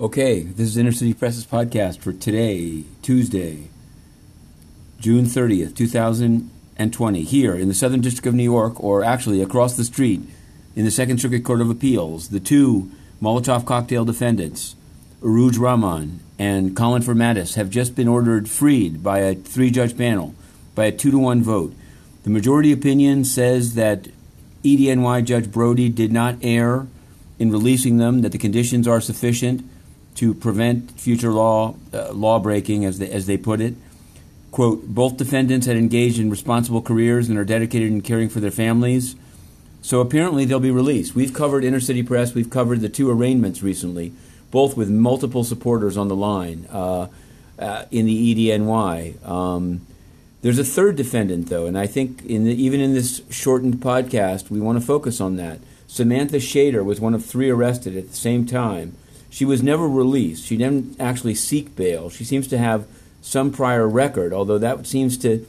Okay, this is Inner City Press's podcast for today, Tuesday, June 30th, 2020, here in the Southern District of New York, or actually across the street in the Second Circuit Court of Appeals. The two Molotov cocktail defendants, Urooj Rahman and Colinford Mattis, have just been ordered freed by a three judge panel by a two to one vote. The majority opinion says that EDNY Judge Brodie did not err in releasing them, that the conditions are sufficient to prevent future law uh, law breaking, as they, as they put it. Quote, both defendants had engaged in responsible careers and are dedicated in caring for their families. So apparently they'll be released. We've covered Inner City Press, we've covered the two arraignments recently, both with multiple supporters on the line uh, uh, in the EDNY. Um, there's a third defendant, though, and I think in the, even in this shortened podcast, we want to focus on that. Samantha Shader was one of three arrested at the same time. She was never released. She didn't actually seek bail. She seems to have some prior record, although that seems to.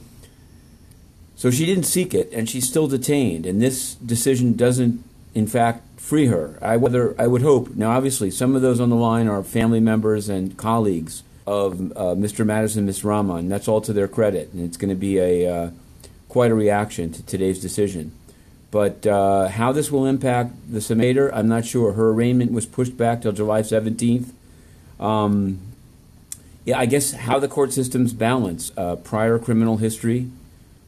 So she didn't seek it, and she's still detained. And this decision doesn't, in fact, free her. I whether I would hope. Now, obviously, some of those on the line are family members and colleagues of uh, Mr. Madison, Ms. Rahman. That's all to their credit, and it's going to be a uh, quite a reaction to today's decision. But uh, how this will impact the summator, I'm not sure. Her arraignment was pushed back till July 17th. Um, yeah, I guess how the court systems balance uh, prior criminal history,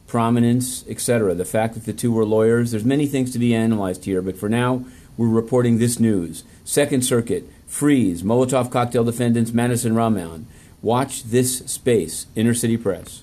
prominence, etc. The fact that the two were lawyers. There's many things to be analyzed here, but for now, we're reporting this news. Second Circuit frees Molotov cocktail defendants Madison Rahman. Watch this space, Inner City Press.